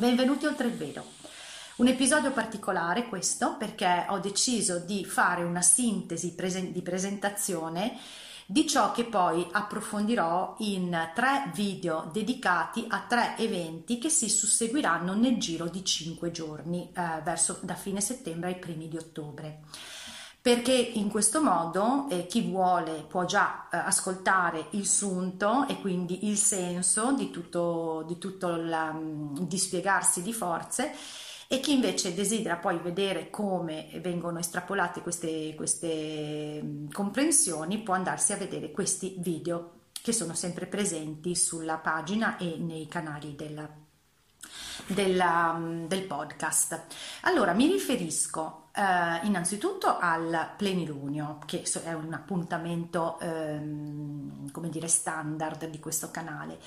Benvenuti oltre il velo. Un episodio particolare questo perché ho deciso di fare una sintesi di presentazione di ciò che poi approfondirò in tre video dedicati a tre eventi che si susseguiranno nel giro di cinque giorni, eh, verso da fine settembre ai primi di ottobre perché in questo modo eh, chi vuole può già eh, ascoltare il sunto e quindi il senso di tutto, di tutto il mm, dispiegarsi di forze e chi invece desidera poi vedere come vengono estrapolate queste, queste mm, comprensioni può andarsi a vedere questi video che sono sempre presenti sulla pagina e nei canali della, della, mm, del podcast. Allora, mi riferisco eh, innanzitutto al plenilunio, che è un appuntamento, ehm, come dire, standard di questo canale,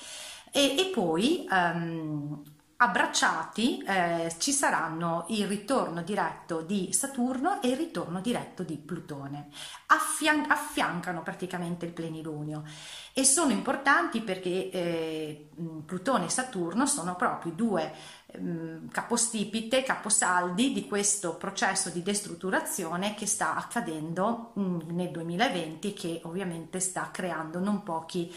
e, e poi ehm, abbracciati eh, ci saranno il ritorno diretto di Saturno e il ritorno diretto di Plutone. Affian- affiancano praticamente il plenilunio e sono importanti perché eh, Plutone e Saturno sono proprio due capostipite, caposaldi di questo processo di destrutturazione che sta accadendo nel 2020 e che ovviamente sta creando non pochi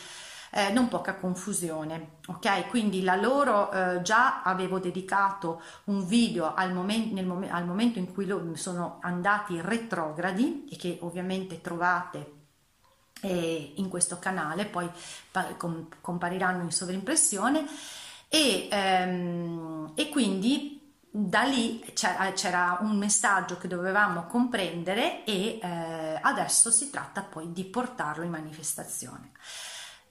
eh, non poca confusione. Ok, quindi la loro eh, già avevo dedicato un video al, momen- mom- al momento in cui lo- sono andati retrogradi e che ovviamente trovate eh, in questo canale, poi pa- com- compariranno in sovrimpressione e, ehm, e quindi da lì c'era un messaggio che dovevamo comprendere e eh, adesso si tratta poi di portarlo in manifestazione.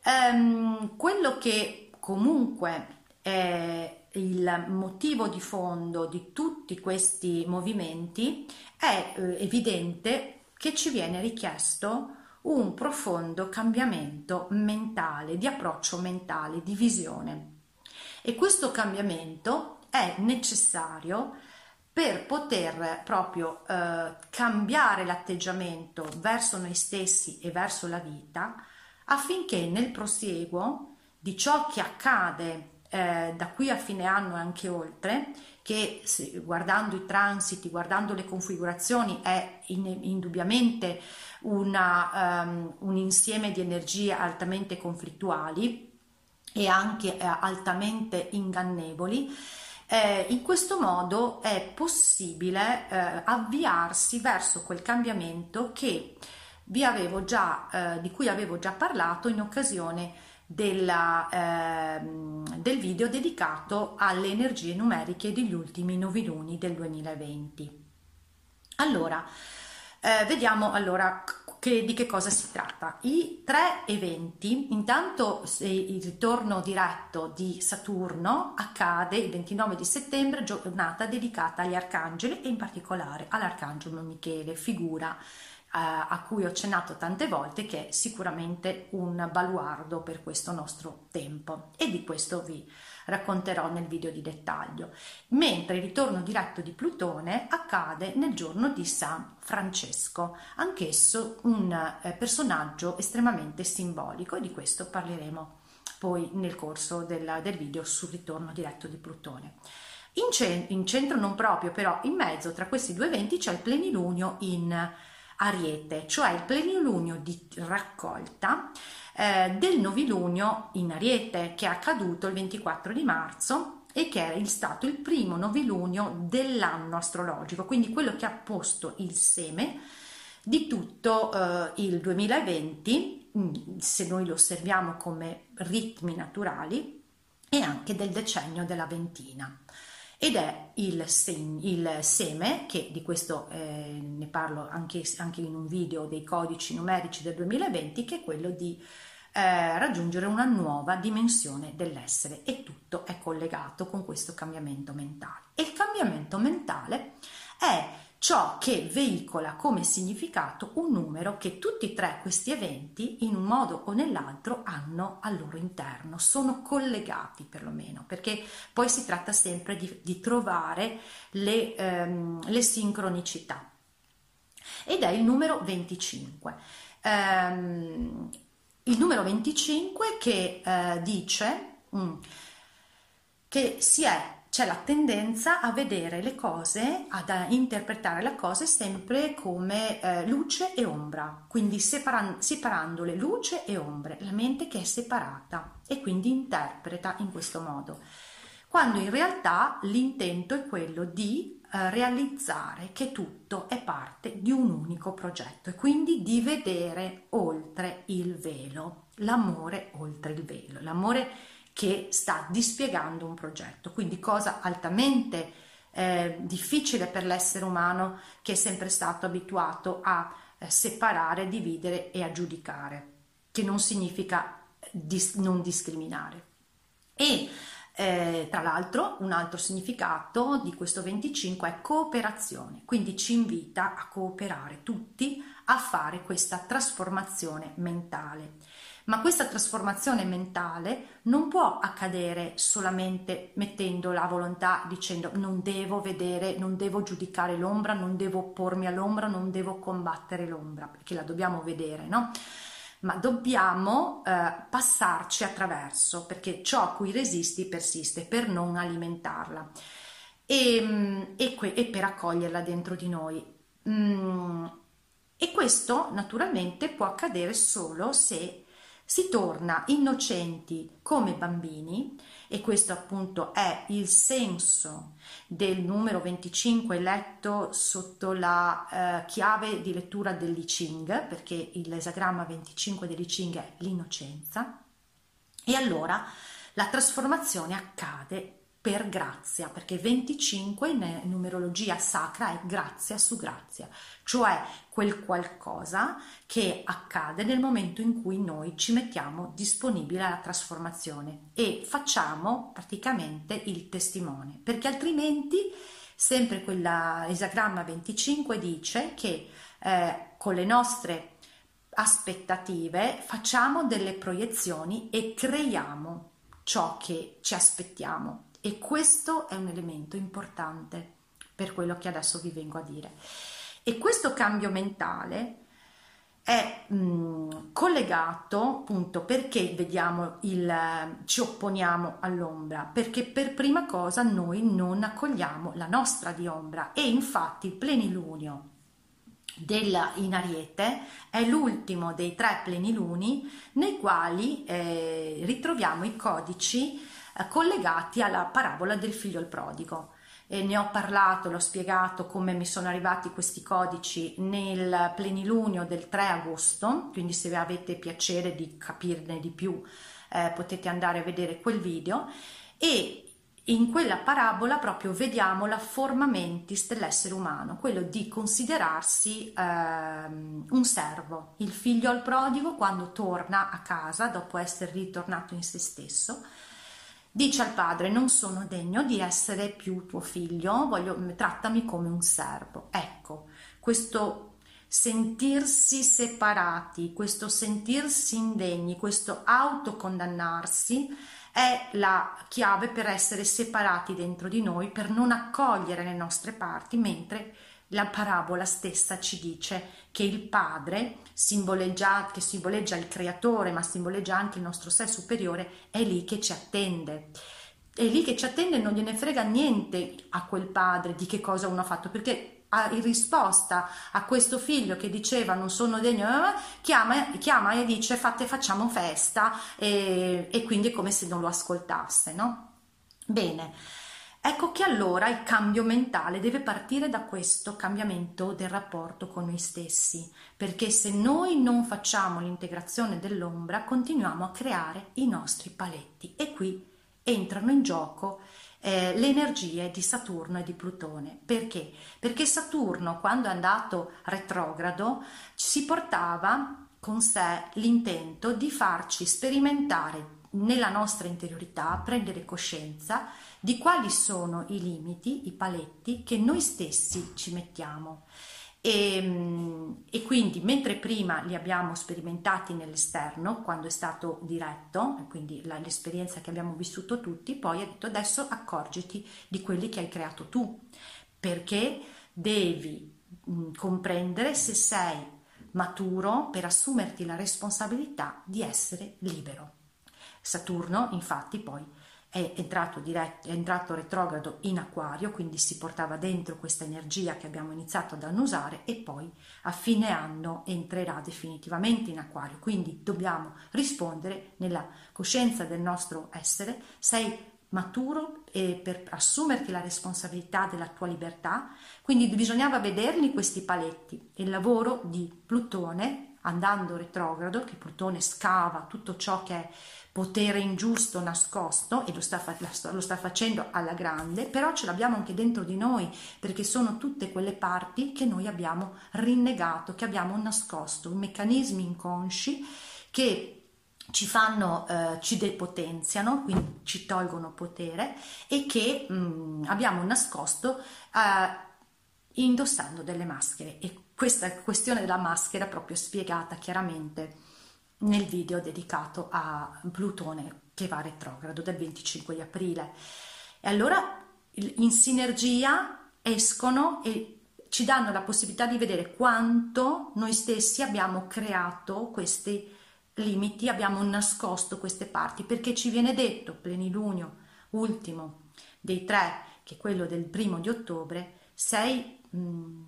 Um, quello che comunque è il motivo di fondo di tutti questi movimenti è eh, evidente che ci viene richiesto un profondo cambiamento mentale, di approccio mentale, di visione. E questo cambiamento è necessario per poter proprio eh, cambiare l'atteggiamento verso noi stessi e verso la vita affinché nel prosieguo di ciò che accade eh, da qui a fine anno e anche oltre, che se, guardando i transiti, guardando le configurazioni, è in, indubbiamente una, um, un insieme di energie altamente conflittuali e anche eh, altamente ingannevoli. Eh, in questo modo è possibile eh, avviarsi verso quel cambiamento che già, eh, di cui avevo già parlato in occasione della, eh, del video dedicato alle energie numeriche degli ultimi noviluni del 2020. Allora, eh, vediamo allora che, di che cosa si tratta. I tre eventi, intanto il ritorno diretto di Saturno accade il 29 di settembre, giornata dedicata agli arcangeli e in particolare all'arcangelo Michele, figura a cui ho accennato tante volte che è sicuramente un baluardo per questo nostro tempo e di questo vi racconterò nel video di dettaglio. Mentre il ritorno diretto di Plutone accade nel giorno di San Francesco, anch'esso un eh, personaggio estremamente simbolico e di questo parleremo poi nel corso del, del video sul ritorno diretto di Plutone. In, ce- in centro non proprio, però in mezzo tra questi due eventi c'è il plenilunio in Ariete, cioè il plenilunio di raccolta eh, del novilunio in Ariete che è accaduto il 24 di marzo e che è stato il primo novilunio dell'anno astrologico, quindi quello che ha posto il seme di tutto eh, il 2020, mm, se noi lo osserviamo come ritmi naturali, e anche del decennio della ventina ed è il, sen- il seme, che di questo eh, ne parlo anche, anche, in un video dei codici numerici del 2020, che è quello di eh, raggiungere una nuova dimensione dell'essere e tutto è collegato con questo cambiamento mentale. E il cambiamento mentale è ciò che veicola come significato un numero che tutti e tre questi eventi in un modo o nell'altro hanno al loro interno, sono collegati perlomeno, perché poi si tratta sempre di, di trovare le, ehm, le, sincronicità. Ed è il numero 25. Ehm, il numero 25 che eh, dice mm, che si è c'è la tendenza a vedere le cose, ad interpretare le cose sempre come eh, luce e ombra, quindi separan- separandole luce e ombre, la mente che è separata e quindi interpreta in questo modo, quando in realtà l'intento è quello di eh, realizzare che tutto è parte di un unico progetto e quindi di vedere oltre il velo, l'amore oltre il velo, l'amore che sta dispiegando un progetto, quindi cosa altamente eh, difficile per l'essere umano che è sempre stato abituato a eh, separare, dividere e a giudicare, che non significa dis- non discriminare. E eh, tra l'altro un altro significato di questo 25 è cooperazione, quindi ci invita a cooperare tutti a fare questa trasformazione mentale. Ma questa trasformazione mentale non può accadere solamente mettendo la volontà dicendo non devo vedere, non devo giudicare l'ombra, non devo oppormi all'ombra, non devo combattere l'ombra, perché la dobbiamo vedere, no? Ma dobbiamo eh, passarci attraverso, perché ciò a cui resisti persiste per non alimentarla e, mm, e, que- e per accoglierla dentro di noi. Mm, e questo naturalmente può accadere solo se si torna innocenti come bambini e questo appunto è il senso del numero 25 letto sotto la eh, chiave di lettura dell'I Ching perché l'esagramma 25 dell'I Ching è l'innocenza. E allora la trasformazione accade per grazia, perché 25 in numerologia sacra è grazia su grazia, cioè quel qualcosa che accade nel momento in cui noi ci mettiamo disponibili alla trasformazione e facciamo praticamente il testimone, perché altrimenti sempre quell'esagramma 25 dice che eh, con le nostre aspettative facciamo delle proiezioni e creiamo ciò che ci aspettiamo e questo è un elemento importante per quello che adesso vi vengo a dire. E questo cambio mentale è mh, collegato appunto perché vediamo il ci opponiamo all'ombra perché per prima cosa noi non accogliamo la nostra di ombra e infatti il plenilunio della, in Ariete è l'ultimo dei tre pleniluni nei quali eh, ritroviamo i codici collegati alla parabola del figlio al prodigo. E ne ho parlato, l'ho spiegato come mi sono arrivati questi codici nel plenilunio del 3 agosto, quindi se avete piacere di capirne di più eh, potete andare a vedere quel video e in quella parabola proprio vediamo la forma mentis dell'essere umano, quello di considerarsi ehm, un servo, il figlio al prodigo quando torna a casa dopo essere ritornato in se stesso Dice al padre: Non sono degno di essere più tuo figlio, voglio, trattami come un servo. Ecco, questo sentirsi separati, questo sentirsi indegni, questo autocondannarsi è la chiave per essere separati dentro di noi, per non accogliere le nostre parti, mentre la parabola stessa ci dice che il padre, simboleggia, che simboleggia il creatore, ma simboleggia anche il nostro sé superiore, è lì che ci attende. È lì che ci attende non gliene frega niente a quel padre di che cosa uno ha fatto, perché in risposta a questo figlio che diceva non sono degno, eh, chiama, chiama e dice fate, facciamo festa e, e quindi è come se non lo ascoltasse, no? Bene, Ecco che allora il cambio mentale deve partire da questo cambiamento del rapporto con noi stessi, perché se noi non facciamo l'integrazione dell'ombra continuiamo a creare i nostri paletti e qui entrano in gioco eh, le energie di Saturno e di Plutone. Perché? Perché Saturno quando è andato retrogrado si portava con sé l'intento di farci sperimentare nella nostra interiorità, prendere coscienza di quali sono i limiti, i paletti che noi stessi ci mettiamo. E, ehm, e, quindi mentre prima li abbiamo sperimentati nell'esterno, quando è stato diretto, quindi la, l'esperienza che abbiamo vissuto tutti, poi ha detto adesso accorgiti di quelli che hai creato tu, perché devi mh, comprendere se sei maturo per assumerti la responsabilità di essere libero. Saturno infatti poi è entrato, diretto, è entrato retrogrado in acquario, quindi si portava dentro questa energia che abbiamo iniziato ad annusare e poi a fine anno entrerà definitivamente in acquario. Quindi dobbiamo rispondere nella coscienza del nostro essere, sei maturo e per assumerti la responsabilità della tua libertà, quindi bisognava vederli questi paletti. Il lavoro di Plutone andando retrogrado, che Plutone scava tutto ciò che è potere ingiusto nascosto e lo sta, lo sta, facendo alla grande, però ce l'abbiamo anche dentro di noi perché sono tutte quelle parti che noi abbiamo rinnegato, che abbiamo nascosto, meccanismi inconsci che ci fanno, eh, ci depotenziano, quindi ci tolgono potere e che mh, mm, abbiamo nascosto eh, indossando delle maschere. E questa questione della maschera proprio spiegata chiaramente nel video dedicato a Plutone che va retrogrado del 25 di aprile. E allora in sinergia escono e ci danno la possibilità di vedere quanto noi stessi abbiamo creato questi limiti, abbiamo nascosto queste parti, perché ci viene detto, plenilunio ultimo dei tre, che è quello del primo di ottobre, sei, mh,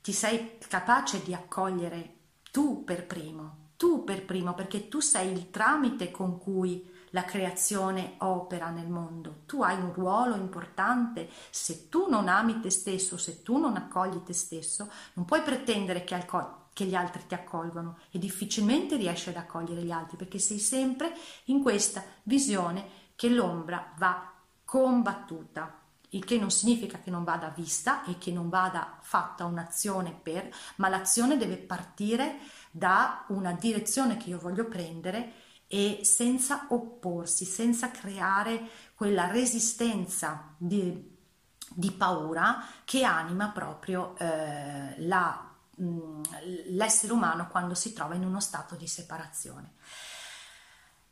ti sei capace di accogliere tu per primo tu per primo, perché tu sei il tramite con cui la creazione opera nel mondo. Tu hai un ruolo importante. Se tu non ami te stesso, se tu non accogli te stesso, non puoi pretendere che, alco- che gli altri ti accolgano e difficilmente riesci ad accogliere gli altri perché sei sempre in questa visione che l'ombra va combattuta. Il che non significa che non vada vista e che non vada fatta un'azione per, ma l'azione deve partire da una direzione che io voglio prendere e senza opporsi, senza creare quella resistenza di, di paura che anima proprio eh, la, mh, l'essere umano quando si trova in uno stato di separazione.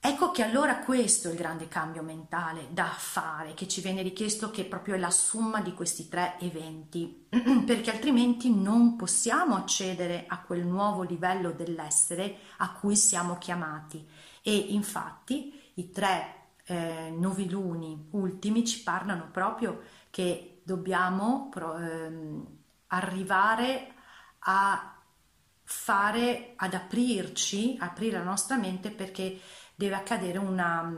Ecco che allora questo è il grande cambio mentale da fare, che ci viene richiesto, che proprio è la somma di questi tre eventi, perché altrimenti non possiamo accedere a quel nuovo livello dell'essere a cui siamo chiamati. E infatti i tre eh, noviluni ultimi ci parlano proprio che dobbiamo pro, ehm, arrivare a fare, ad aprirci, aprire la nostra mente perché deve accadere una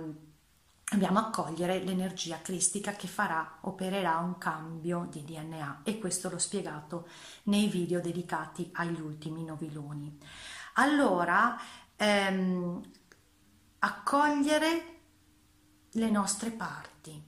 dobbiamo accogliere l'energia cristica che farà, opererà un cambio di DNA e questo l'ho spiegato nei video dedicati agli ultimi noviloni. Allora, ehm, accogliere le nostre parti,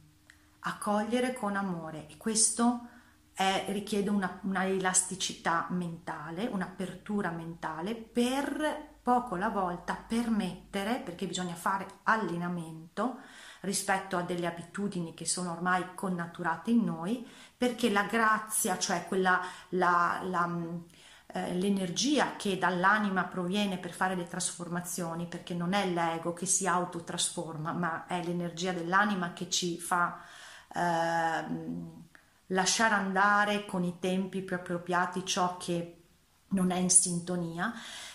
accogliere con amore e questo è, richiede una, una elasticità mentale, un'apertura mentale per poco alla volta permettere, perché bisogna fare allenamento rispetto a delle abitudini che sono ormai connaturate in noi, perché la grazia, cioè quella, la, la, eh, l'energia che dall'anima proviene per fare le trasformazioni, perché non è l'ego che si autotrasforma, ma è l'energia dell'anima che ci fa eh, lasciare andare con i tempi più appropriati ciò che non è in sintonia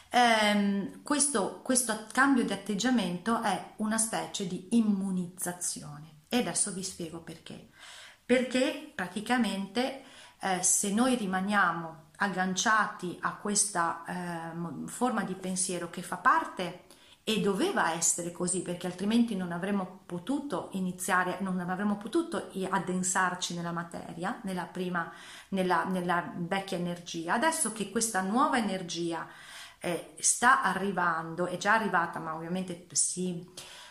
ehm, questo, questo cambio di atteggiamento è una specie di immunizzazione e adesso vi spiego perché. Perché praticamente eh, se noi rimaniamo agganciati a questa eh, forma di pensiero che fa parte e doveva essere così perché altrimenti non avremmo potuto iniziare, non avremmo potuto addensarci nella materia, nella prima, nella, nella vecchia energia. Adesso che questa nuova energia eh, sta arrivando, è già arrivata ma ovviamente si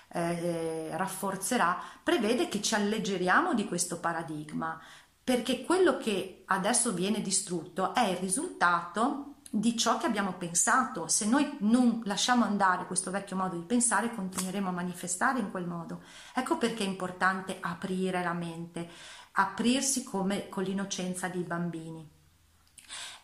eh, rafforzerà, prevede che ci alleggeriamo di questo paradigma perché quello che adesso viene distrutto è il risultato di ciò che abbiamo pensato. Se noi non lasciamo andare questo vecchio modo di pensare, continueremo a manifestare in quel modo. Ecco perché è importante aprire la mente, aprirsi come con l'innocenza dei bambini.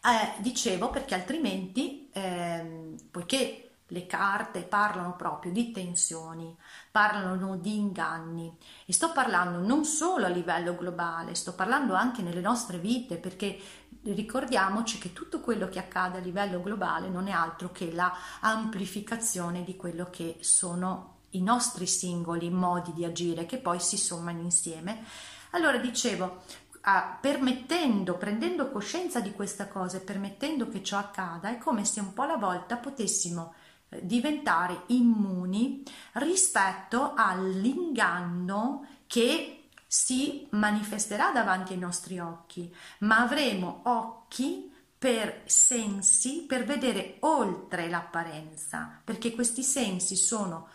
Eh, dicevo perché altrimenti, eh, poiché le carte parlano proprio di tensioni, parlano di inganni e sto parlando non solo a livello globale, sto parlando anche nelle nostre vite perché ricordiamoci che tutto quello che accade a livello globale non è altro che la amplificazione di quello che sono i nostri singoli modi di agire che poi si sommano insieme. Allora dicevo, ah, permettendo, prendendo coscienza di questa cosa e permettendo che ciò accada, è come se un po' alla volta potessimo eh, diventare immuni rispetto all'inganno che si manifesterà davanti ai nostri occhi, ma avremo occhi per sensi per vedere oltre l'apparenza, perché questi sensi sono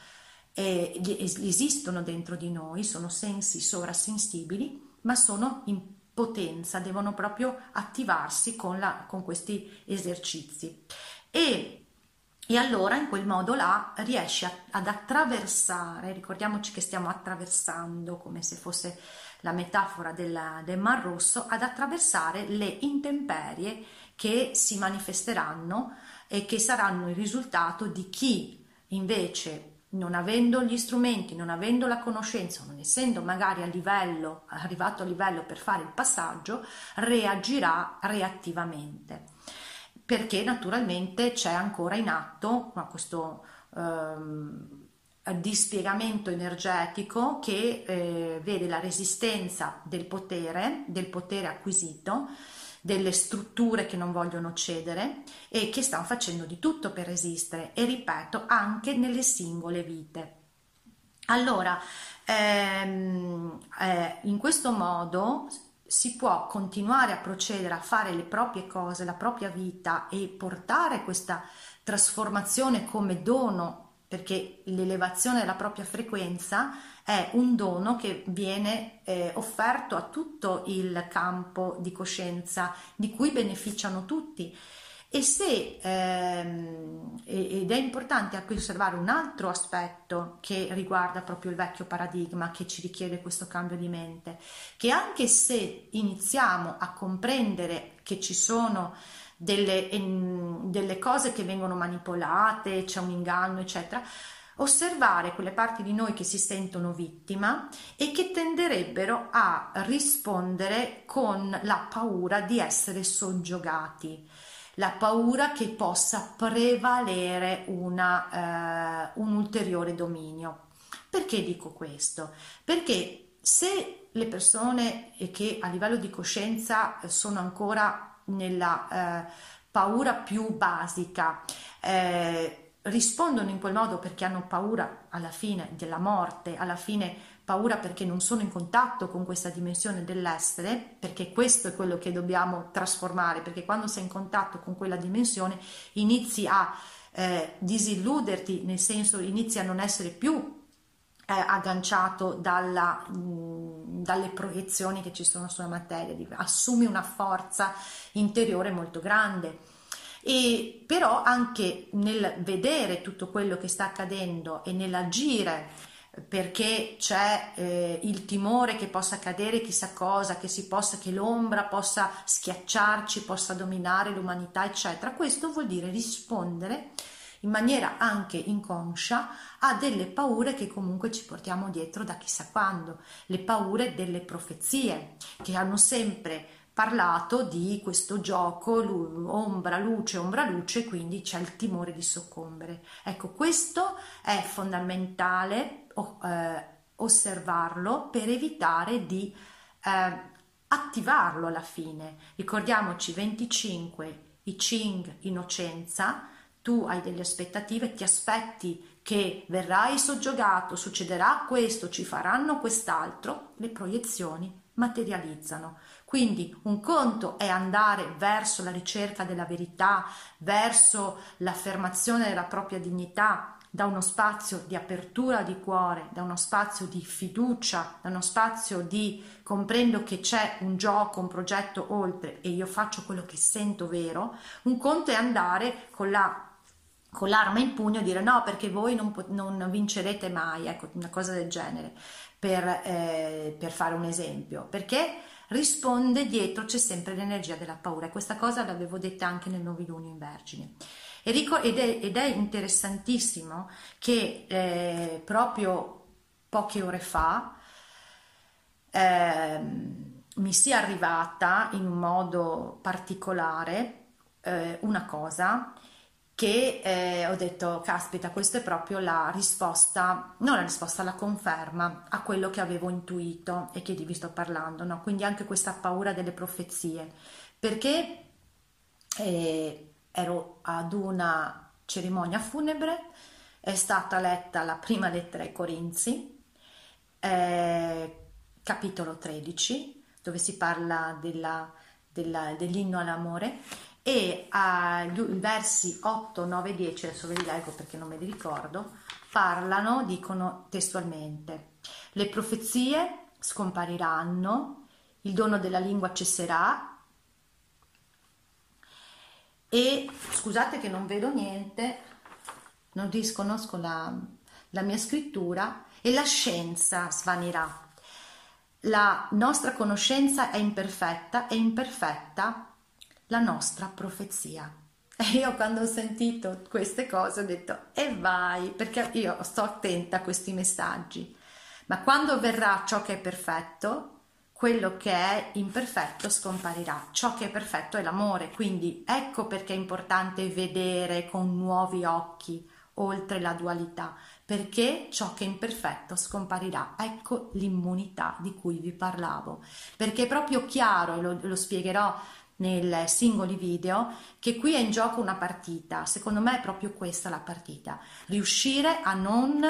eh, esistono dentro di noi, sono sensi sovrasensibili, ma sono in potenza, devono proprio attivarsi con, la, con questi esercizi. E e allora in quel modo là riesci a, ad attraversare, ricordiamoci che stiamo attraversando come se fosse la metafora del, del Mar Rosso, ad attraversare le intemperie che si manifesteranno e che saranno il risultato di chi invece non avendo gli strumenti, non avendo la conoscenza, non essendo magari a livello, arrivato a livello per fare il passaggio, reagirà reattivamente. Perché naturalmente c'è ancora in atto questo ehm, dispiegamento energetico che eh, vede la resistenza del potere, del potere acquisito, delle strutture che non vogliono cedere e che stanno facendo di tutto per resistere e ripeto anche nelle singole vite. Allora, ehm, eh, in questo modo si può continuare a procedere a fare le proprie cose, la propria vita e portare questa trasformazione come dono, perché l'elevazione della propria frequenza è un dono che viene eh, offerto a tutto il campo di coscienza di cui beneficiano tutti. E se, ehm, ed è importante anche osservare un altro aspetto che riguarda proprio il vecchio paradigma che ci richiede questo cambio di mente, che anche se iniziamo a comprendere che ci sono delle, delle cose che vengono manipolate, c'è un inganno, eccetera, osservare quelle parti di noi che si sentono vittima e che tenderebbero a rispondere con la paura di essere soggiogati la paura che possa prevalere una, eh, un ulteriore dominio. Perché dico questo? Perché se le persone che a livello di coscienza sono ancora nella eh, paura più basica, eh, rispondono in quel modo perché hanno paura alla fine della morte, alla fine paura perché non sono in contatto con questa dimensione dell'essere, perché questo è quello che dobbiamo trasformare, perché quando sei in contatto con quella dimensione inizi a eh, disilluderti, nel senso inizi a non essere più eh, agganciato dalla, mh, dalle proiezioni che ci sono sulla materia, assumi una forza interiore molto grande. E però anche nel vedere tutto quello che sta accadendo e nell'agire perché c'è eh, il timore che possa accadere chissà cosa, che possa, che l'ombra possa schiacciarci, possa dominare l'umanità, eccetera. Questo vuol dire rispondere in maniera anche inconscia a delle paure che comunque ci portiamo dietro da chissà quando, le paure delle profezie che hanno sempre parlato di questo gioco ombra luce ombra luce quindi c'è il timore di soccombere. Ecco questo è fondamentale eh, osservarlo per evitare di eh, attivarlo alla fine. Ricordiamoci 25 i Ching innocenza tu hai delle aspettative ti aspetti che verrai soggiogato succederà questo ci faranno quest'altro. Le proiezioni materializzano. Quindi un conto è andare verso la ricerca della verità, verso l'affermazione della propria dignità, da uno spazio di apertura di cuore, da uno spazio di fiducia, da uno spazio di comprendo che c'è un gioco, un progetto oltre e io faccio quello che sento vero, un conto è andare con la con l'arma in pugno e dire no perché voi non, non vincerete mai, ecco una cosa del genere, per, eh, per fare un esempio, perché risponde dietro c'è sempre l'energia della paura. Questa cosa l'avevo detta anche nel novilunio in Vergine. Ed è, ed è interessantissimo che eh, proprio poche ore fa eh, mi sia arrivata in un modo particolare eh, una cosa che eh, ho detto, caspita, questa è proprio la risposta, non la risposta, la conferma a quello che avevo intuito e che vi sto parlando, no? quindi anche questa paura delle profezie, perché eh, ero ad una cerimonia funebre, è stata letta la prima lettera ai Corinzi, eh, capitolo 13, dove si parla della, della, dell'inno all'amore e ai versi 8, 9, 10, adesso ve li leggo perché non me li ricordo, parlano, dicono testualmente, le profezie scompariranno, il dono della lingua cesserà e scusate che non vedo niente, non disconosco la, la mia scrittura e la scienza svanirà. La nostra conoscenza è imperfetta e imperfetta la nostra profezia. E io quando ho sentito queste cose ho detto e vai, perché io sto attenta a questi messaggi. Ma quando verrà ciò che è perfetto, quello che è imperfetto scomparirà. Ciò che è perfetto è l'amore, quindi ecco perché è importante vedere con nuovi occhi oltre la dualità, perché ciò che è imperfetto scomparirà. Ecco l'immunità di cui vi parlavo, perché è proprio chiaro, e lo, lo spiegherò nei singoli video che qui è in gioco una partita. Secondo me è proprio questa la partita. Riuscire a non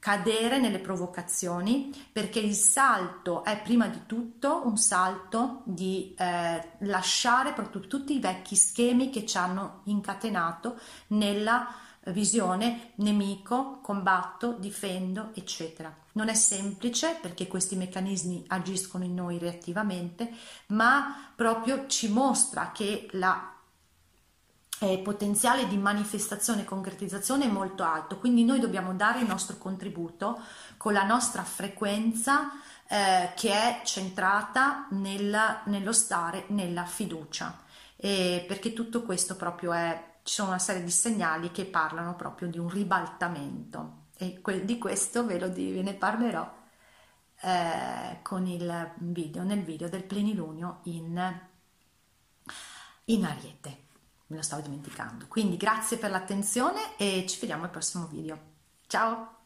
cadere nelle provocazioni perché il salto è prima di tutto un salto di eh, lasciare proprio tutti i vecchi schemi che ci hanno incatenato nella visione nemico, combatto, difendo, eccetera. Non è semplice perché questi meccanismi agiscono in noi reattivamente, ma proprio ci mostra che la eh, potenziale di manifestazione e concretizzazione è molto alto, quindi noi dobbiamo dare il nostro contributo con la nostra frequenza eh, che è centrata nel, nello stare nella fiducia, eh, perché tutto questo proprio è ci sono una serie di segnali che parlano proprio di un ribaltamento e di questo ve, lo, ve ne parlerò eh, con il video, nel video del plenilunio in, in Ariete. Me lo stavo dimenticando. Quindi grazie per l'attenzione e ci vediamo al prossimo video. Ciao!